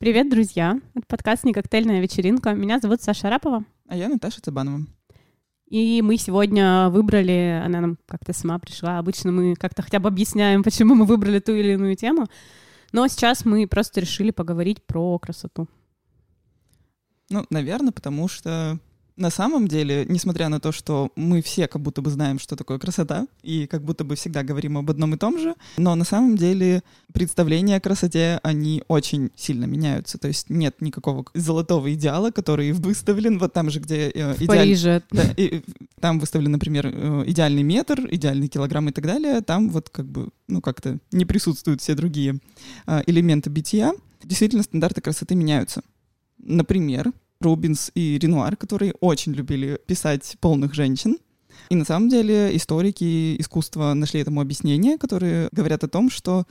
Привет, друзья! Это подкаст «Не коктейльная вечеринка». Меня зовут Саша Рапова. А я Наташа Цыбанова. И мы сегодня выбрали, она нам как-то сама пришла. Обычно мы как-то хотя бы объясняем, почему мы выбрали ту или иную тему. Но сейчас мы просто решили поговорить про красоту. Ну, наверное, потому что на самом деле, несмотря на то, что мы все как будто бы знаем, что такое красота, и как будто бы всегда говорим об одном и том же, но на самом деле представления о красоте, они очень сильно меняются. То есть нет никакого золотого идеала, который выставлен вот там же, где э, В идеаль... Париже. Да, и, там выставлен, например, э, идеальный метр, идеальный килограмм и так далее. Там вот как бы, ну как-то не присутствуют все другие э, элементы бытия. Действительно, стандарты красоты меняются. Например, Рубинс и Ренуар, которые очень любили писать полных женщин. И на самом деле историки искусства нашли этому объяснение, которые говорят о том, что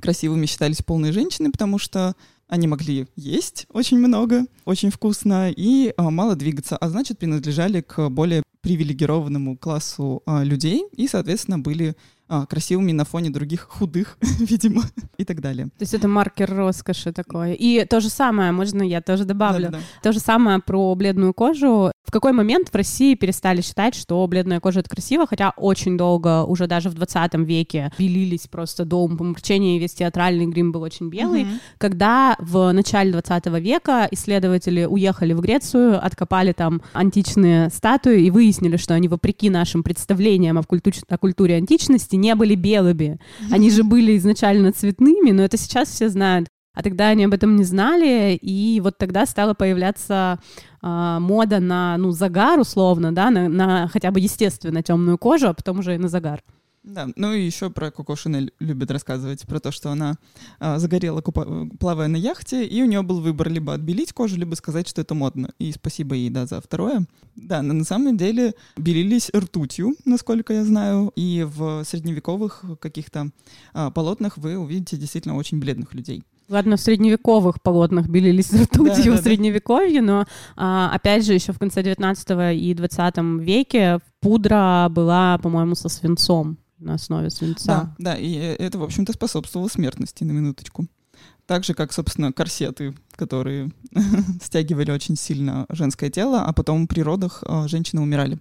красивыми считались полные женщины, потому что они могли есть очень много, очень вкусно и а, мало двигаться, а значит принадлежали к более привилегированному классу а, людей и, соответственно, были а, красивыми на фоне других худых, видимо, и так далее. То есть это маркер роскоши такой. И то же самое, можно я тоже добавлю, Да-да-да. то же самое про бледную кожу. В какой момент в России перестали считать, что бледная кожа — это красиво, хотя очень долго, уже даже в 20 веке, белились просто до помрачения, и весь театральный грим был очень белый. Mm-hmm. Когда в начале 20 века исследователи уехали в Грецию, откопали там античные статуи и выяснили, что они, вопреки нашим представлениям о, культуре, о культуре античности, не были белыми. Они же были изначально цветными, но это сейчас все знают. А тогда они об этом не знали, и вот тогда стала появляться э, мода на, ну, загар условно, да, на, на хотя бы естественно темную кожу, а потом уже и на загар. Да, ну и еще про Коко Шинель любят рассказывать, про то, что она а, загорела, купа- плавая на яхте, и у нее был выбор либо отбелить кожу, либо сказать, что это модно. И спасибо ей, да, за второе. Да, но на самом деле белились ртутью, насколько я знаю, и в средневековых каких-то а, полотнах вы увидите действительно очень бледных людей. Ладно, в средневековых полотнах белились ртутью да, да, в средневековье, но а, опять же еще в конце 19 и 20 веке пудра была, по-моему, со свинцом на основе свинца. Да, да, и это, в общем-то, способствовало смертности на минуточку. Так же, как, собственно, корсеты, которые стягивали очень сильно женское тело, а потом при родах а, женщины умирали.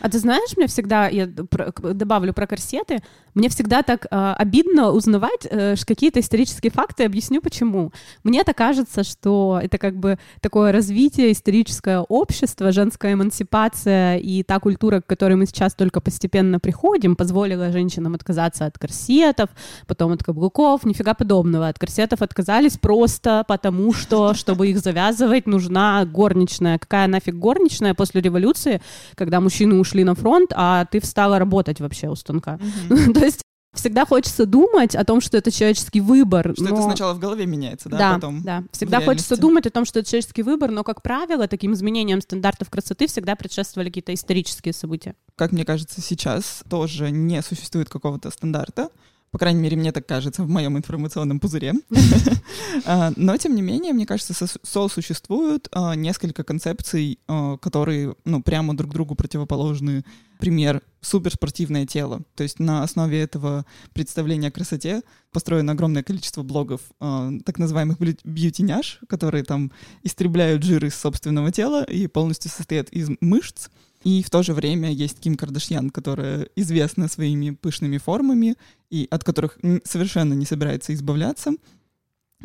А ты знаешь, мне всегда, я добавлю про корсеты, мне всегда так э, обидно узнавать э, какие-то исторические факты, объясню почему. Мне так кажется, что это как бы такое развитие, историческое общество, женская эмансипация и та культура, к которой мы сейчас только постепенно приходим, позволила женщинам отказаться от корсетов, потом от каблуков, нифига подобного. От корсетов отказались просто потому, что, чтобы их завязывать, нужна горничная. Какая нафиг горничная после революции, когда мужчина мужчины ушли на фронт, а ты встала работать вообще у станка. Mm-hmm. То есть всегда хочется думать о том, что это человеческий выбор. Что но... это сначала в голове меняется, да, да потом Да, всегда хочется думать о том, что это человеческий выбор, но, как правило, таким изменением стандартов красоты всегда предшествовали какие-то исторические события. Как мне кажется, сейчас тоже не существует какого-то стандарта, по крайней мере, мне так кажется в моем информационном пузыре. А, но, тем не менее, мне кажется, сосуществуют а, несколько концепций, а, которые ну, прямо друг другу противоположны. Пример — суперспортивное тело. То есть на основе этого представления о красоте построено огромное количество блогов так называемых бьютиняш, которые там истребляют жиры из собственного тела и полностью состоят из мышц. И в то же время есть Ким Кардашьян, которая известна своими пышными формами и от которых совершенно не собирается избавляться.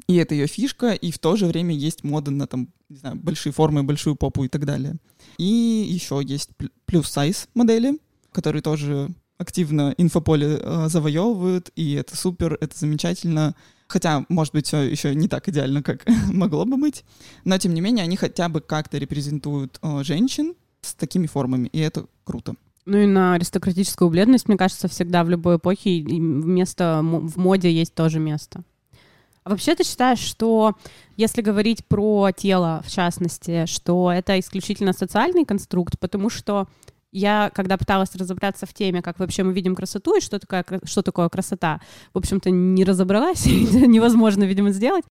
И это ее фишка, и в то же время есть мода на там, не знаю, большие формы, большую попу и так далее. И еще есть плюс-сайз модели, которые тоже активно инфополе э, завоевывают, и это супер, это замечательно. Хотя, может быть, все еще не так идеально, как могло бы быть. Но, тем не менее, они хотя бы как-то репрезентуют э, женщин, с такими формами, и это круто. Ну и на аристократическую бледность, мне кажется, всегда в любой эпохе место в моде есть тоже место. А вообще ты считаешь, что если говорить про тело, в частности, что это исключительно социальный конструкт, потому что я, когда пыталась разобраться в теме, как вообще мы видим красоту и что такое, что такое красота, в общем-то, не разобралась, невозможно, видимо, сделать.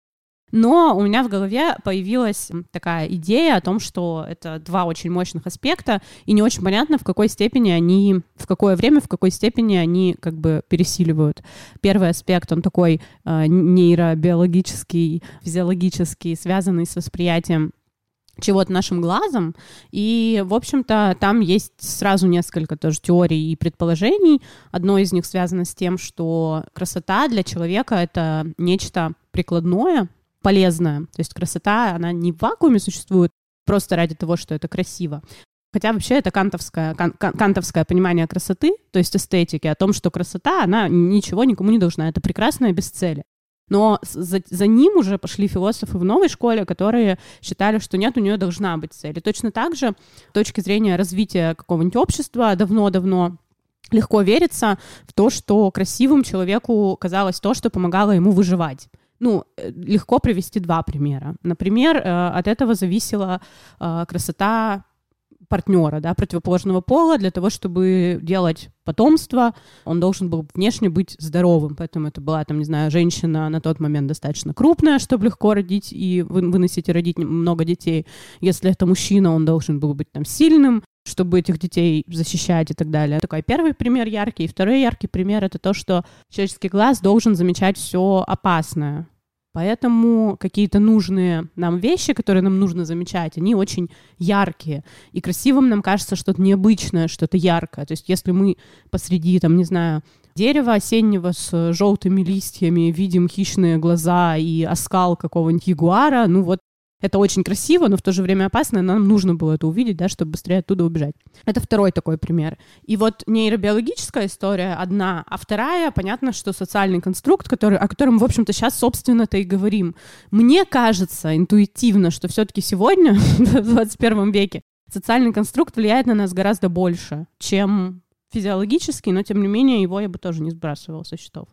Но у меня в голове появилась такая идея о том, что это два очень мощных аспекта, и не очень понятно, в какой степени они, в какое время, в какой степени они как бы пересиливают. Первый аспект, он такой э, нейробиологический, физиологический, связанный с восприятием чего-то нашим глазом. И, в общем-то, там есть сразу несколько тоже теорий и предположений. Одно из них связано с тем, что красота для человека — это нечто прикладное, полезное. То есть красота, она не в вакууме существует просто ради того, что это красиво. Хотя вообще это кантовское, кан, кантовское понимание красоты, то есть эстетики, о том, что красота, она ничего никому не должна, это прекрасное без цели. Но за, за ним уже пошли философы в новой школе, которые считали, что нет, у нее должна быть цель. И точно так же, с точки зрения развития какого-нибудь общества, давно-давно легко верится в то, что красивым человеку казалось то, что помогало ему выживать. Ну, э, легко привести два примера. Например, э, от этого зависела э, красота партнера, да, противоположного пола, для того, чтобы делать потомство, он должен был внешне быть здоровым, поэтому это была, там, не знаю, женщина на тот момент достаточно крупная, чтобы легко родить и выносить и родить много детей. Если это мужчина, он должен был быть там сильным, чтобы этих детей защищать и так далее. Такой первый пример яркий. И второй яркий пример — это то, что человеческий глаз должен замечать все опасное, Поэтому какие-то нужные нам вещи, которые нам нужно замечать, они очень яркие. И красивым нам кажется что-то необычное, что-то яркое. То есть если мы посреди, там, не знаю, дерева осеннего с желтыми листьями видим хищные глаза и оскал какого-нибудь ягуара, ну вот это очень красиво, но в то же время опасно, нам нужно было это увидеть, да, чтобы быстрее оттуда убежать. Это второй такой пример. И вот нейробиологическая история одна, а вторая, понятно, что социальный конструкт, который, о котором, в общем-то, сейчас, собственно-то и говорим. Мне кажется интуитивно, что все-таки сегодня, в 21 веке, социальный конструкт влияет на нас гораздо больше, чем физиологический, но, тем не менее, его я бы тоже не сбрасывала со счетов.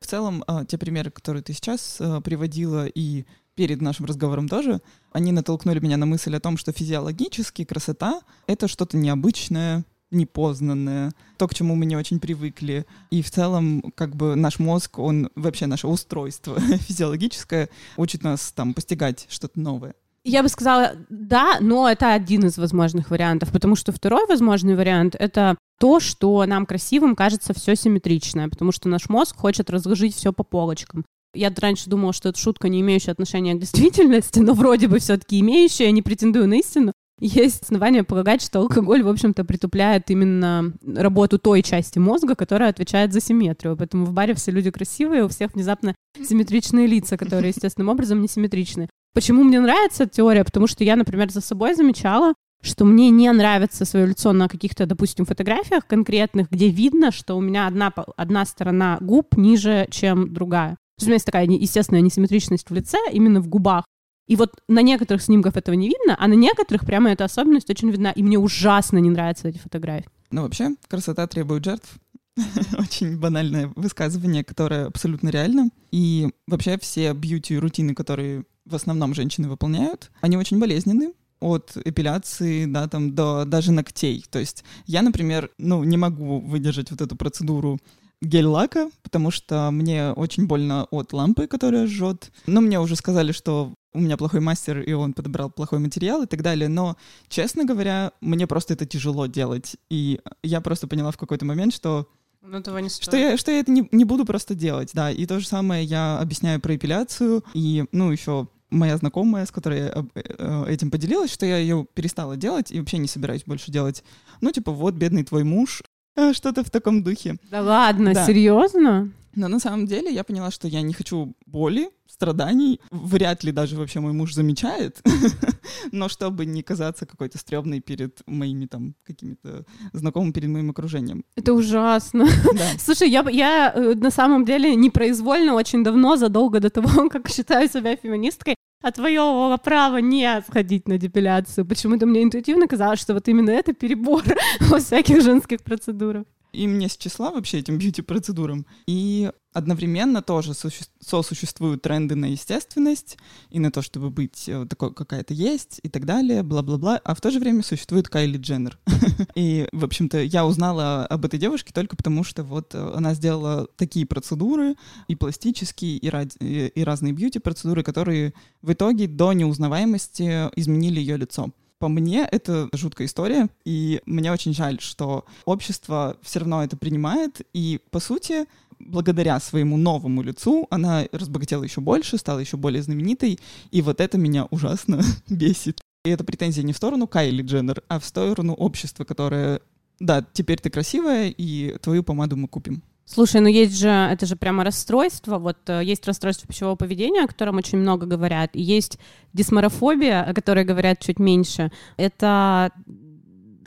В целом, а, те примеры, которые ты сейчас а, приводила, и перед нашим разговором тоже, они натолкнули меня на мысль о том, что физиологически красота — это что-то необычное, непознанное, то, к чему мы не очень привыкли. И в целом, как бы наш мозг, он вообще наше устройство физиологическое учит нас там постигать что-то новое. Я бы сказала, да, но это один из возможных вариантов, потому что второй возможный вариант — это то, что нам красивым кажется все симметричное, потому что наш мозг хочет разложить все по полочкам. Я раньше думала, что это шутка, не имеющая отношения к действительности, но вроде бы все-таки имеющая, не претендую на истину. Есть основания полагать, что алкоголь, в общем-то, притупляет именно работу той части мозга, которая отвечает за симметрию. Поэтому в баре все люди красивые, у всех внезапно симметричные лица, которые естественным образом не симметричны. Почему мне нравится эта теория? Потому что я, например, за собой замечала, что мне не нравится свое лицо на каких-то, допустим, фотографиях конкретных, где видно, что у меня одна, одна сторона губ ниже, чем другая. То есть у меня есть такая естественная несимметричность в лице, именно в губах. И вот на некоторых снимках этого не видно, а на некоторых прямо эта особенность очень видна. И мне ужасно не нравятся эти фотографии. Ну, вообще, красота требует жертв. Очень банальное высказывание, которое абсолютно реально. И вообще все бьюти-рутины, которые в основном женщины выполняют, они очень болезненны от эпиляции, да, там, до даже ногтей. То есть я, например, ну, не могу выдержать вот эту процедуру гель-лака, потому что мне очень больно от лампы, которая жжет. Но мне уже сказали, что у меня плохой мастер, и он подобрал плохой материал и так далее. Но, честно говоря, мне просто это тяжело делать. И я просто поняла в какой-то момент, что ну, этого не Что я, что я это не, не буду просто делать, да. И то же самое я объясняю про эпиляцию. И, ну, еще моя знакомая, с которой я э, этим поделилась, что я ее перестала делать и вообще не собираюсь больше делать. Ну, типа, вот, бедный твой муж, Э, что-то в таком духе. Да ладно, да. серьезно? Но на самом деле я поняла, что я не хочу боли, страданий. Вряд ли даже вообще мой муж замечает. Но чтобы не казаться какой-то стрёмной перед моими там какими-то знакомыми, перед моим окружением. Это ужасно. Да. Слушай, я, я э, на самом деле непроизвольно очень давно, задолго до того, как считаю себя феминисткой, отвоевывала право не сходить на депиляцию. Почему-то мне интуитивно казалось, что вот именно это перебор во всяких женских процедурах. Им не с числа вообще этим бьюти-процедурам. И одновременно тоже сосуществуют тренды на естественность и на то, чтобы быть э, такой, какая-то есть и так далее, бла-бла-бла, а в то же время существует Кайли Дженнер. И, в общем-то, я узнала об этой девушке только потому, что вот э, она сделала такие процедуры, и пластические, и, и разные бьюти-процедуры, которые в итоге до неузнаваемости изменили ее лицо. По мне, это жуткая история, и мне очень жаль, что общество все равно это принимает, и, по сути, благодаря своему новому лицу она разбогатела еще больше, стала еще более знаменитой, и вот это меня ужасно бесит. И это претензия не в сторону Кайли Дженнер, а в сторону общества, которое, да, теперь ты красивая, и твою помаду мы купим. Слушай, ну есть же, это же прямо расстройство, вот э, есть расстройство пищевого поведения, о котором очень много говорят, и есть дисморофобия, о которой говорят чуть меньше. Это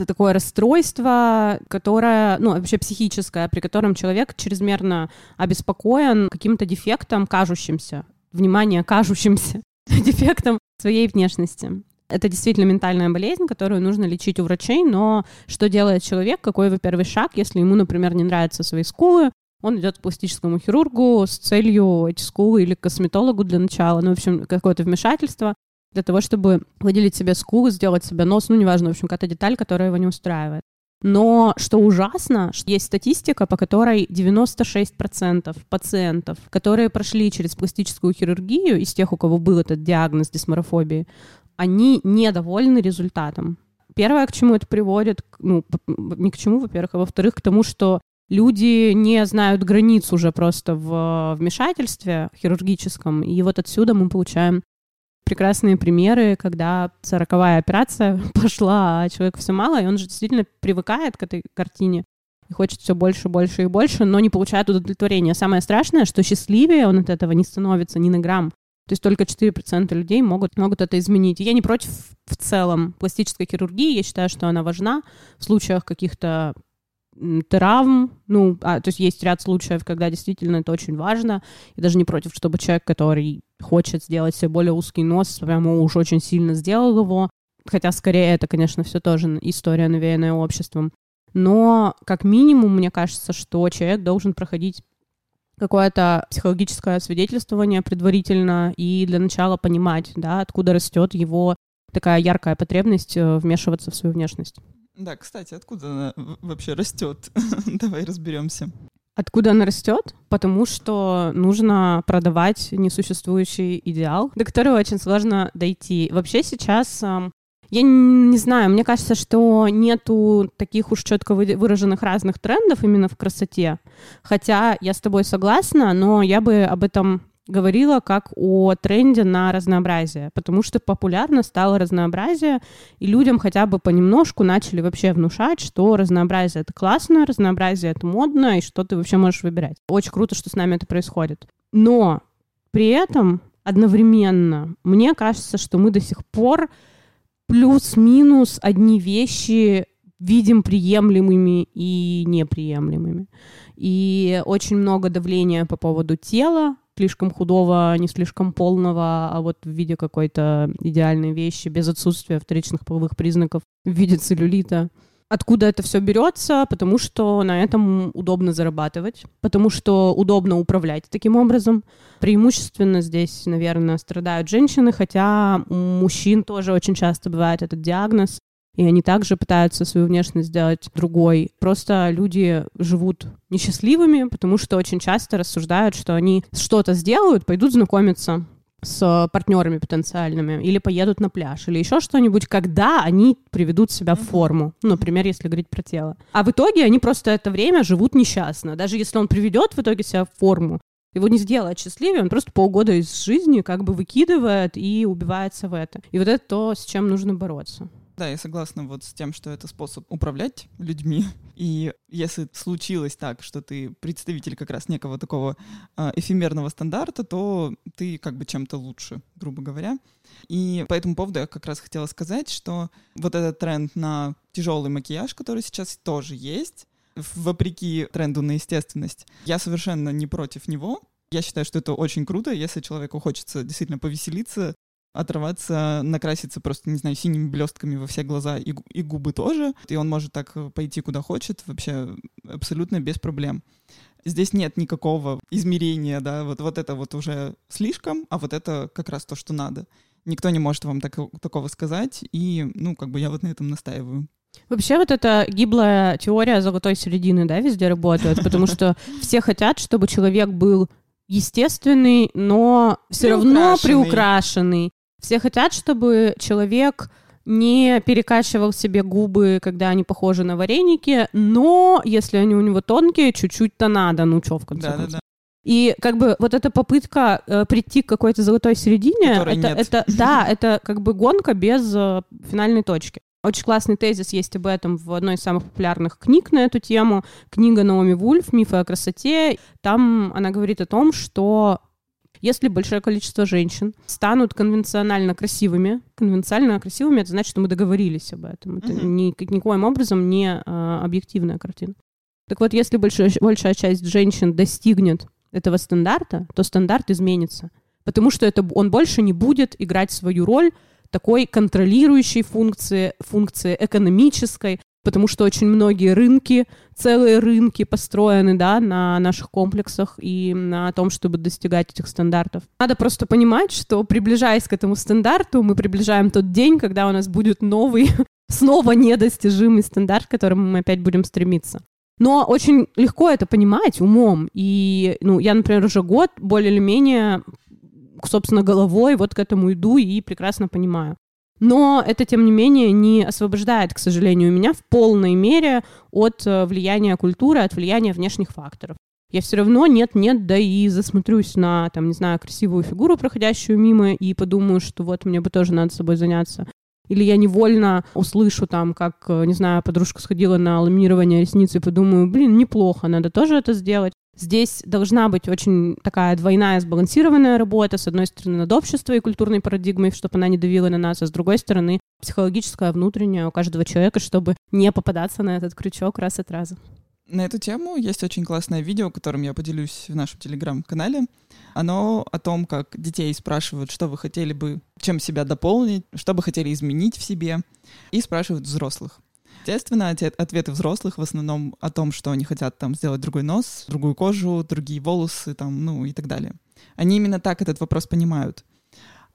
такое расстройство, которое, ну, вообще психическое, при котором человек чрезмерно обеспокоен каким-то дефектом, кажущимся, внимание, кажущимся дефектом своей внешности. Это действительно ментальная болезнь, которую нужно лечить у врачей, но что делает человек, какой его первый шаг, если ему, например, не нравятся свои скулы, он идет к пластическому хирургу с целью эти скулы или к косметологу для начала, ну, в общем, какое-то вмешательство для того, чтобы выделить себе скулы, сделать себе нос, ну, неважно, в общем, какая-то деталь, которая его не устраивает. Но что ужасно, что есть статистика, по которой 96% пациентов, которые прошли через пластическую хирургию, из тех, у кого был этот диагноз дисморофобии, они недовольны результатом. Первое, к чему это приводит, ну, не к чему, во-первых, а во-вторых, к тому, что люди не знают границ уже просто в вмешательстве хирургическом, и вот отсюда мы получаем прекрасные примеры, когда сороковая операция пошла, а человеку все мало, и он же действительно привыкает к этой картине и хочет все больше, больше и больше, но не получает удовлетворения. Самое страшное, что счастливее он от этого не становится ни на грамм. То есть только 4% людей могут, могут это изменить. я не против в целом пластической хирургии. Я считаю, что она важна в случаях каких-то травм, ну, а, то есть есть ряд случаев, когда действительно это очень важно, и даже не против, чтобы человек, который хочет сделать себе более узкий нос, прямо уж очень сильно сделал его, хотя скорее это, конечно, все тоже история, навеянная обществом, но как минимум, мне кажется, что человек должен проходить какое-то психологическое свидетельствование предварительно и для начала понимать, да, откуда растет его такая яркая потребность э, вмешиваться в свою внешность. Да, кстати, откуда она вообще растет? Давай разберемся. Откуда она растет? Потому что нужно продавать несуществующий идеал, до которого очень сложно дойти. Вообще сейчас я не знаю, мне кажется, что нету таких уж четко выраженных разных трендов именно в красоте. Хотя я с тобой согласна, но я бы об этом говорила как о тренде на разнообразие, потому что популярно стало разнообразие, и людям хотя бы понемножку начали вообще внушать, что разнообразие — это классно, разнообразие — это модно, и что ты вообще можешь выбирать. Очень круто, что с нами это происходит. Но при этом одновременно мне кажется, что мы до сих пор плюс-минус одни вещи видим приемлемыми и неприемлемыми. И очень много давления по поводу тела, слишком худого, не слишком полного, а вот в виде какой-то идеальной вещи, без отсутствия вторичных половых признаков, в виде целлюлита. Откуда это все берется? Потому что на этом удобно зарабатывать, потому что удобно управлять таким образом. Преимущественно здесь, наверное, страдают женщины, хотя у мужчин тоже очень часто бывает этот диагноз, и они также пытаются свою внешность сделать другой. Просто люди живут несчастливыми, потому что очень часто рассуждают, что они что-то сделают, пойдут знакомиться с партнерами потенциальными, или поедут на пляж, или еще что-нибудь, когда они приведут себя в форму. Ну, например, если говорить про тело. А в итоге они просто это время живут несчастно. Даже если он приведет в итоге себя в форму, его не сделает счастливее, он просто полгода из жизни как бы выкидывает и убивается в это. И вот это то, с чем нужно бороться. Да, я согласна вот с тем, что это способ управлять людьми. И если случилось так, что ты представитель как раз некого такого э, эфемерного стандарта, то ты как бы чем-то лучше, грубо говоря. И по этому поводу я как раз хотела сказать, что вот этот тренд на тяжелый макияж, который сейчас тоже есть, вопреки тренду на естественность, я совершенно не против него. Я считаю, что это очень круто, если человеку хочется действительно повеселиться, оторваться, накраситься просто, не знаю, синими блестками во все глаза и, и губы тоже. И он может так пойти куда хочет, вообще абсолютно без проблем. Здесь нет никакого измерения, да, вот, вот это вот уже слишком, а вот это как раз то, что надо. Никто не может вам так, такого сказать, и, ну, как бы я вот на этом настаиваю. Вообще вот эта гиблая теория золотой середины, да, везде работает, потому что все хотят, чтобы человек был естественный, но все равно приукрашенный. Все хотят, чтобы человек не перекачивал себе губы, когда они похожи на вареники, но если они у него тонкие, чуть-чуть-то надо, ну что, в конце да, концов. Да, да. И как бы вот эта попытка э, прийти к какой-то золотой середине, это, нет. это, да, это как бы гонка без э, финальной точки. Очень классный тезис есть об этом в одной из самых популярных книг на эту тему. Книга Наоми Вульф «Мифы о красоте». Там она говорит о том, что если большое количество женщин станут конвенционально красивыми, конвенционально красивыми, это значит, что мы договорились об этом. Это uh-huh. ни, никоим образом не а, объективная картина. Так вот, если большая, большая часть женщин достигнет этого стандарта, то стандарт изменится. Потому что это, он больше не будет играть свою роль такой контролирующей функции, функции экономической, потому что очень многие рынки, целые рынки построены, да, на наших комплексах и на том, чтобы достигать этих стандартов. Надо просто понимать, что приближаясь к этому стандарту, мы приближаем тот день, когда у нас будет новый, снова недостижимый стандарт, к которому мы опять будем стремиться. Но очень легко это понимать умом. И, ну, я, например, уже год более или менее, собственно, головой вот к этому иду и прекрасно понимаю. Но это, тем не менее, не освобождает, к сожалению, меня в полной мере от э, влияния культуры, от влияния внешних факторов. Я все равно нет-нет, да и засмотрюсь на, там, не знаю, красивую фигуру, проходящую мимо, и подумаю, что вот мне бы тоже надо собой заняться. Или я невольно услышу там, как, э, не знаю, подружка сходила на ламинирование ресниц и подумаю, блин, неплохо, надо тоже это сделать. Здесь должна быть очень такая двойная сбалансированная работа, с одной стороны, над обществом и культурной парадигмой, чтобы она не давила на нас, а с другой стороны, психологическая, внутренняя у каждого человека, чтобы не попадаться на этот крючок раз от раза. На эту тему есть очень классное видео, которым я поделюсь в нашем телеграм-канале. Оно о том, как детей спрашивают, что вы хотели бы, чем себя дополнить, что бы хотели изменить в себе, и спрашивают взрослых. Естественно, ответы взрослых в основном о том, что они хотят там сделать другой нос, другую кожу, другие волосы, там, ну и так далее. Они именно так этот вопрос понимают.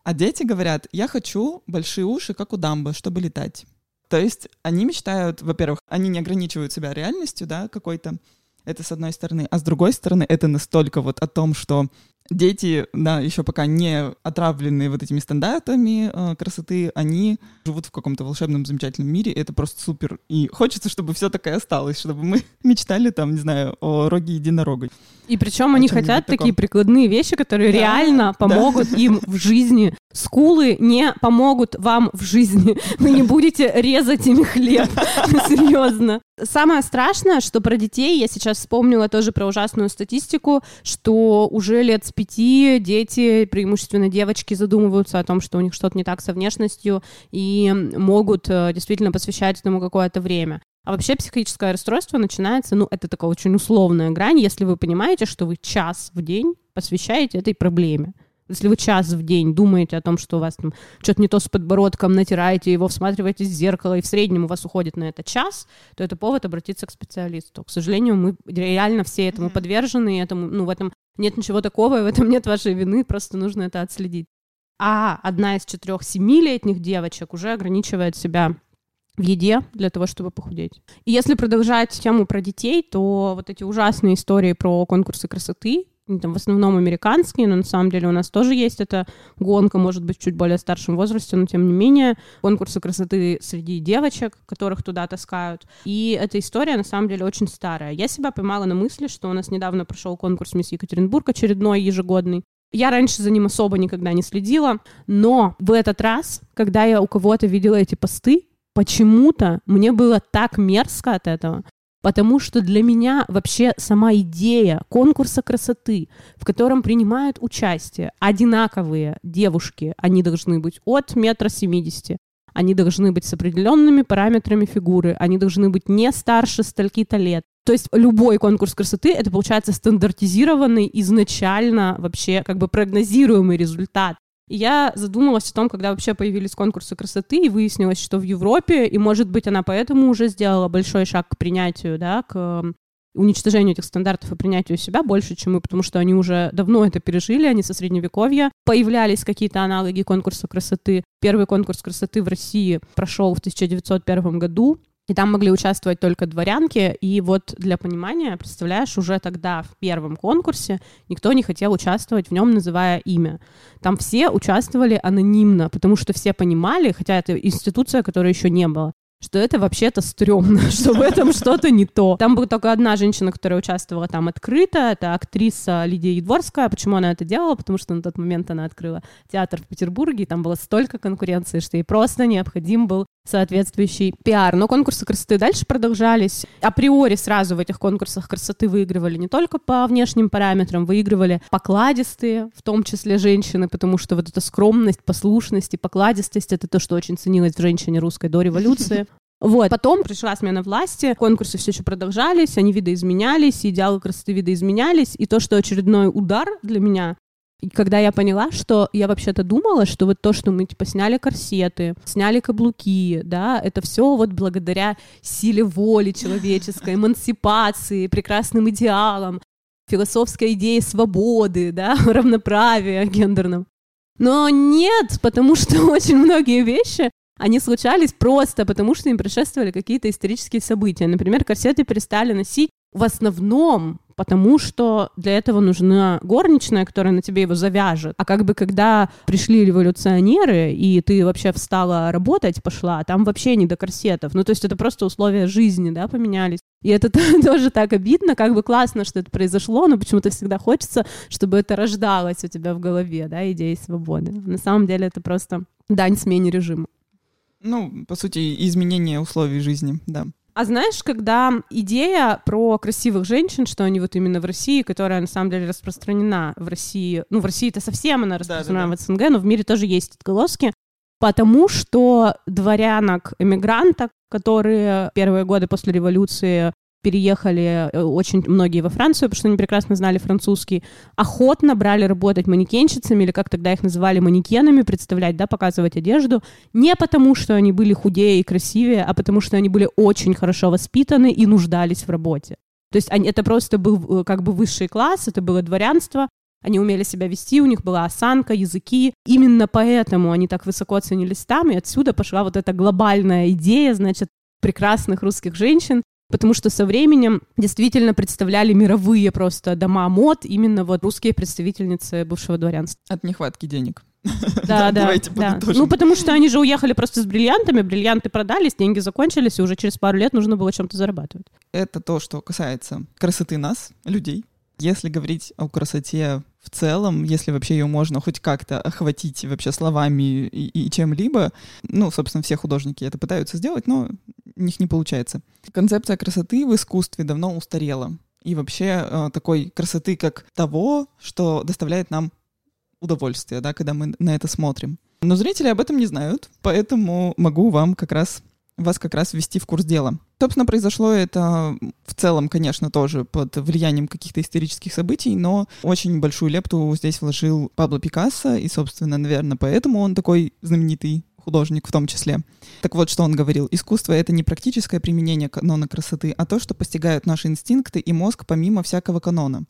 А дети говорят, я хочу большие уши, как у Дамбы, чтобы летать. То есть они мечтают, во-первых, они не ограничивают себя реальностью, да, какой-то, это с одной стороны, а с другой стороны это настолько вот о том, что дети, да, еще пока не отравленные вот этими стандартами э, красоты, они живут в каком-то волшебном, замечательном мире, и это просто супер. И хочется, чтобы все такое осталось, чтобы мы мечтали там, не знаю, о роге единорога. И причем они хотят такие прикладные вещи, которые да, реально помогут да. им в жизни. Скулы не помогут вам в жизни. Вы не будете резать ими хлеб. Серьезно. Самое страшное, что про детей, я сейчас вспомнила тоже про ужасную статистику, что уже лет с пяти дети, преимущественно девочки, задумываются о том, что у них что-то не так со внешностью и могут э, действительно посвящать этому какое-то время. А вообще психическое расстройство начинается, ну, это такая очень условная грань, если вы понимаете, что вы час в день посвящаете этой проблеме. Если вы час в день думаете о том, что у вас там что-то не то с подбородком, натираете его, всматриваетесь в зеркало, и в среднем у вас уходит на это час, то это повод обратиться к специалисту. К сожалению, мы реально все этому подвержены, и этому, ну, в этом нет ничего такого, и в этом нет вашей вины, просто нужно это отследить. А одна из четырех семилетних девочек уже ограничивает себя в еде для того, чтобы похудеть. И если продолжать тему про детей, то вот эти ужасные истории про конкурсы красоты, там, в основном американские, но на самом деле у нас тоже есть эта гонка, может быть, чуть более старшем возрасте, но тем не менее, конкурсы красоты среди девочек, которых туда таскают. И эта история, на самом деле, очень старая. Я себя поймала на мысли, что у нас недавно прошел конкурс «Мисс Екатеринбург» очередной, ежегодный. Я раньше за ним особо никогда не следила, но в этот раз, когда я у кого-то видела эти посты, почему-то мне было так мерзко от этого, потому что для меня вообще сама идея конкурса красоты, в котором принимают участие одинаковые девушки, они должны быть от метра семидесяти, они должны быть с определенными параметрами фигуры, они должны быть не старше стольки-то лет. То есть любой конкурс красоты — это, получается, стандартизированный изначально вообще как бы прогнозируемый результат. Я задумалась о том, когда вообще появились конкурсы красоты, и выяснилось, что в Европе, и, может быть, она поэтому уже сделала большой шаг к принятию, да, к уничтожению этих стандартов и принятию себя больше, чем мы, потому что они уже давно это пережили, они со средневековья. Появлялись какие-то аналоги конкурса красоты. Первый конкурс красоты в России прошел в 1901 году, и там могли участвовать только дворянки. И вот для понимания, представляешь, уже тогда в первом конкурсе никто не хотел участвовать в нем, называя имя. Там все участвовали анонимно, потому что все понимали, хотя это институция, которой еще не было, что это вообще-то стрёмно, что в этом что-то не то. Там была только одна женщина, которая участвовала там открыто, это актриса Лидия Едворская. Почему она это делала? Потому что на тот момент она открыла театр в Петербурге, и там было столько конкуренции, что ей просто необходим был соответствующий пиар. Но конкурсы красоты дальше продолжались. Априори сразу в этих конкурсах красоты выигрывали не только по внешним параметрам, выигрывали покладистые, в том числе женщины, потому что вот эта скромность, послушность и покладистость — это то, что очень ценилось в женщине русской до революции. Вот. Потом пришла смена власти, конкурсы все еще продолжались, они видоизменялись, идеалы красоты видоизменялись, и то, что очередной удар для меня и когда я поняла, что я вообще-то думала, что вот то, что мы типа сняли корсеты, сняли каблуки, да, это все вот благодаря силе воли человеческой, эмансипации, прекрасным идеалам, философской идее свободы, да, равноправия гендерном. Но нет, потому что очень многие вещи, они случались просто потому, что им предшествовали какие-то исторические события. Например, корсеты перестали носить в основном потому что для этого нужна горничная, которая на тебе его завяжет. А как бы когда пришли революционеры, и ты вообще встала работать, пошла, там вообще не до корсетов. Ну, то есть это просто условия жизни, да, поменялись. И это тоже так обидно, как бы классно, что это произошло, но почему-то всегда хочется, чтобы это рождалось у тебя в голове, да, идеи свободы. На самом деле это просто дань смене режима. Ну, по сути, изменение условий жизни, да. А знаешь, когда идея про красивых женщин, что они вот именно в России, которая на самом деле распространена в России, ну, в России это совсем она распространена да, да, да. в СНГ, но в мире тоже есть отголоски, потому что дворянок, эмигранток, которые первые годы после революции переехали э, очень многие во Францию, потому что они прекрасно знали французский, охотно брали работать манекенщицами, или как тогда их называли, манекенами, представлять, да, показывать одежду, не потому, что они были худее и красивее, а потому, что они были очень хорошо воспитаны и нуждались в работе. То есть они, это просто был э, как бы высший класс, это было дворянство, они умели себя вести, у них была осанка, языки. Именно поэтому они так высоко ценились там, и отсюда пошла вот эта глобальная идея, значит, прекрасных русских женщин, потому что со временем действительно представляли мировые просто дома мод именно вот русские представительницы бывшего дворянства. От нехватки денег. Да, да, да. Ну, потому что они же уехали просто с бриллиантами, бриллианты продались, деньги закончились, и уже через пару лет нужно было чем-то зарабатывать. Это то, что касается красоты нас, людей. Если говорить о красоте в целом, если вообще ее можно хоть как-то охватить вообще словами и, и чем-либо, ну, собственно, все художники это пытаются сделать, но у них не получается. Концепция красоты в искусстве давно устарела. И вообще э, такой красоты, как того, что доставляет нам удовольствие, да, когда мы на это смотрим. Но зрители об этом не знают, поэтому могу вам как раз вас как раз ввести в курс дела. Собственно, произошло это в целом, конечно, тоже под влиянием каких-то исторических событий, но очень большую лепту здесь вложил Пабло Пикассо, и, собственно, наверное, поэтому он такой знаменитый художник в том числе. Так вот, что он говорил. Искусство — это не практическое применение канона красоты, а то, что постигают наши инстинкты и мозг помимо всякого канона.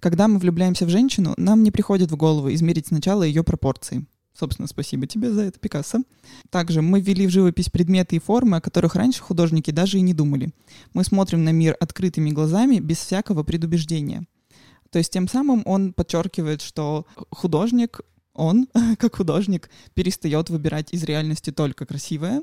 Когда мы влюбляемся в женщину, нам не приходит в голову измерить сначала ее пропорции. Собственно, спасибо тебе за это, Пикассо. Также мы ввели в живопись предметы и формы, о которых раньше художники даже и не думали. Мы смотрим на мир открытыми глазами, без всякого предубеждения. То есть тем самым он подчеркивает, что художник, он, как художник, перестает выбирать из реальности только красивое,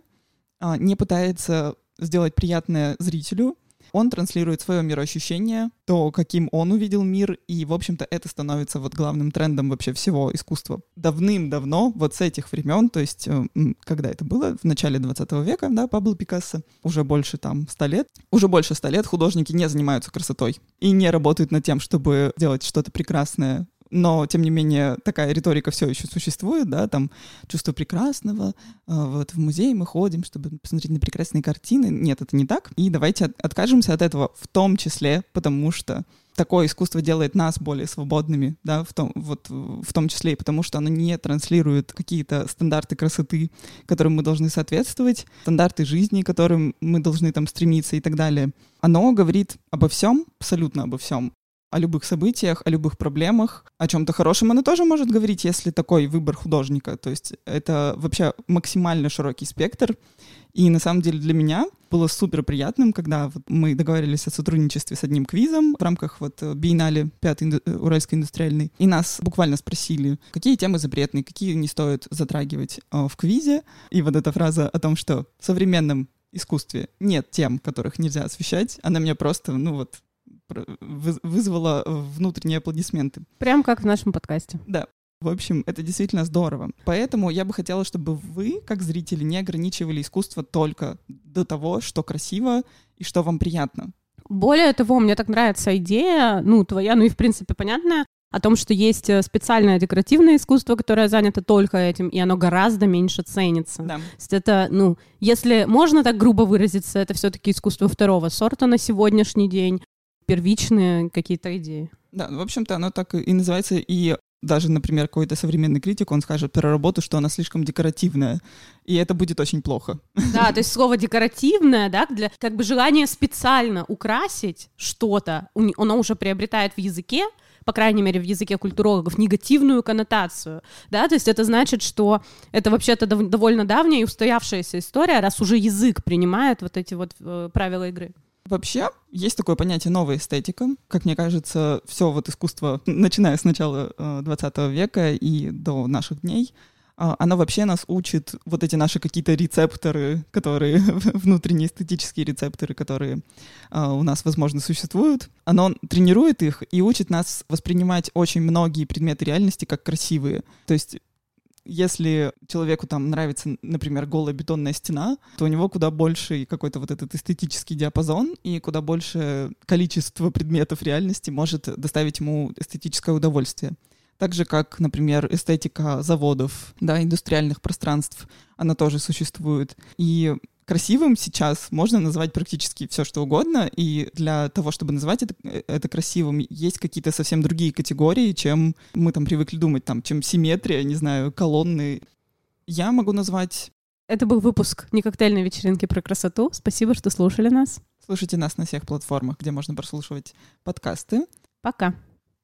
а не пытается сделать приятное зрителю, он транслирует свое мироощущение, то, каким он увидел мир, и, в общем-то, это становится вот главным трендом вообще всего искусства. Давным-давно, вот с этих времен, то есть, э, когда это было, в начале 20 века, да, Пабло Пикассо, уже больше там 100 лет, уже больше 100 лет художники не занимаются красотой и не работают над тем, чтобы делать что-то прекрасное но, тем не менее, такая риторика все еще существует, да, там чувство прекрасного, а, вот в музей мы ходим, чтобы посмотреть на прекрасные картины. Нет, это не так. И давайте откажемся от этого в том числе, потому что такое искусство делает нас более свободными, да, в том, вот, в том числе и потому, что оно не транслирует какие-то стандарты красоты, которым мы должны соответствовать, стандарты жизни, которым мы должны там стремиться и так далее. Оно говорит обо всем, абсолютно обо всем, о любых событиях, о любых проблемах, о чем-то хорошем оно тоже может говорить, если такой выбор художника. То есть это вообще максимально широкий спектр. И на самом деле для меня было супер приятным, когда вот мы договорились о сотрудничестве с одним квизом в рамках вот биеннале 5 инду- Уральской индустриальной. И нас буквально спросили, какие темы запретные, какие не стоит затрагивать э, в квизе. И вот эта фраза о том, что в современном искусстве нет тем, которых нельзя освещать, она меня просто, ну вот, вызвала внутренние аплодисменты. Прям как в нашем подкасте. Да. В общем, это действительно здорово. Поэтому я бы хотела, чтобы вы, как зрители, не ограничивали искусство только до того, что красиво и что вам приятно. Более того, мне так нравится идея, ну, твоя, ну и в принципе понятная, о том, что есть э, специальное декоративное искусство, которое занято только этим, и оно гораздо меньше ценится. Да. То есть это, ну, если можно так грубо выразиться, это все-таки искусство второго сорта на сегодняшний день, первичные какие-то идеи. Да, в общем-то, оно так и называется, и даже, например, какой-то современный критик, он скажет про работу, что она слишком декоративная, и это будет очень плохо. Да, то есть слово декоративное, да, для как бы желание специально украсить что-то, оно уже приобретает в языке, по крайней мере, в языке культурологов, негативную коннотацию, да, то есть это значит, что это вообще-то довольно давняя и устоявшаяся история, раз уже язык принимает вот эти вот э, правила игры. Вообще, есть такое понятие новая эстетика. Как мне кажется, все вот искусство, начиная с начала 20 э, века и до наших дней, а, оно вообще нас учит вот эти наши какие-то рецепторы, которые внутренние эстетические рецепторы, которые а, у нас, возможно, существуют. Оно тренирует их и учит нас воспринимать очень многие предметы реальности как красивые. То есть если человеку там нравится, например, голая бетонная стена, то у него куда больше какой-то вот этот эстетический диапазон и куда больше количество предметов реальности может доставить ему эстетическое удовольствие. Так же, как, например, эстетика заводов, да, индустриальных пространств, она тоже существует. И красивым сейчас можно назвать практически все, что угодно, и для того, чтобы называть это, э, это красивым, есть какие-то совсем другие категории, чем мы там привыкли думать, там, чем симметрия, не знаю, колонны. Я могу назвать... Это был выпуск «Не коктейльной вечеринки про красоту». Спасибо, что слушали нас. Слушайте нас на всех платформах, где можно прослушивать подкасты. Пока.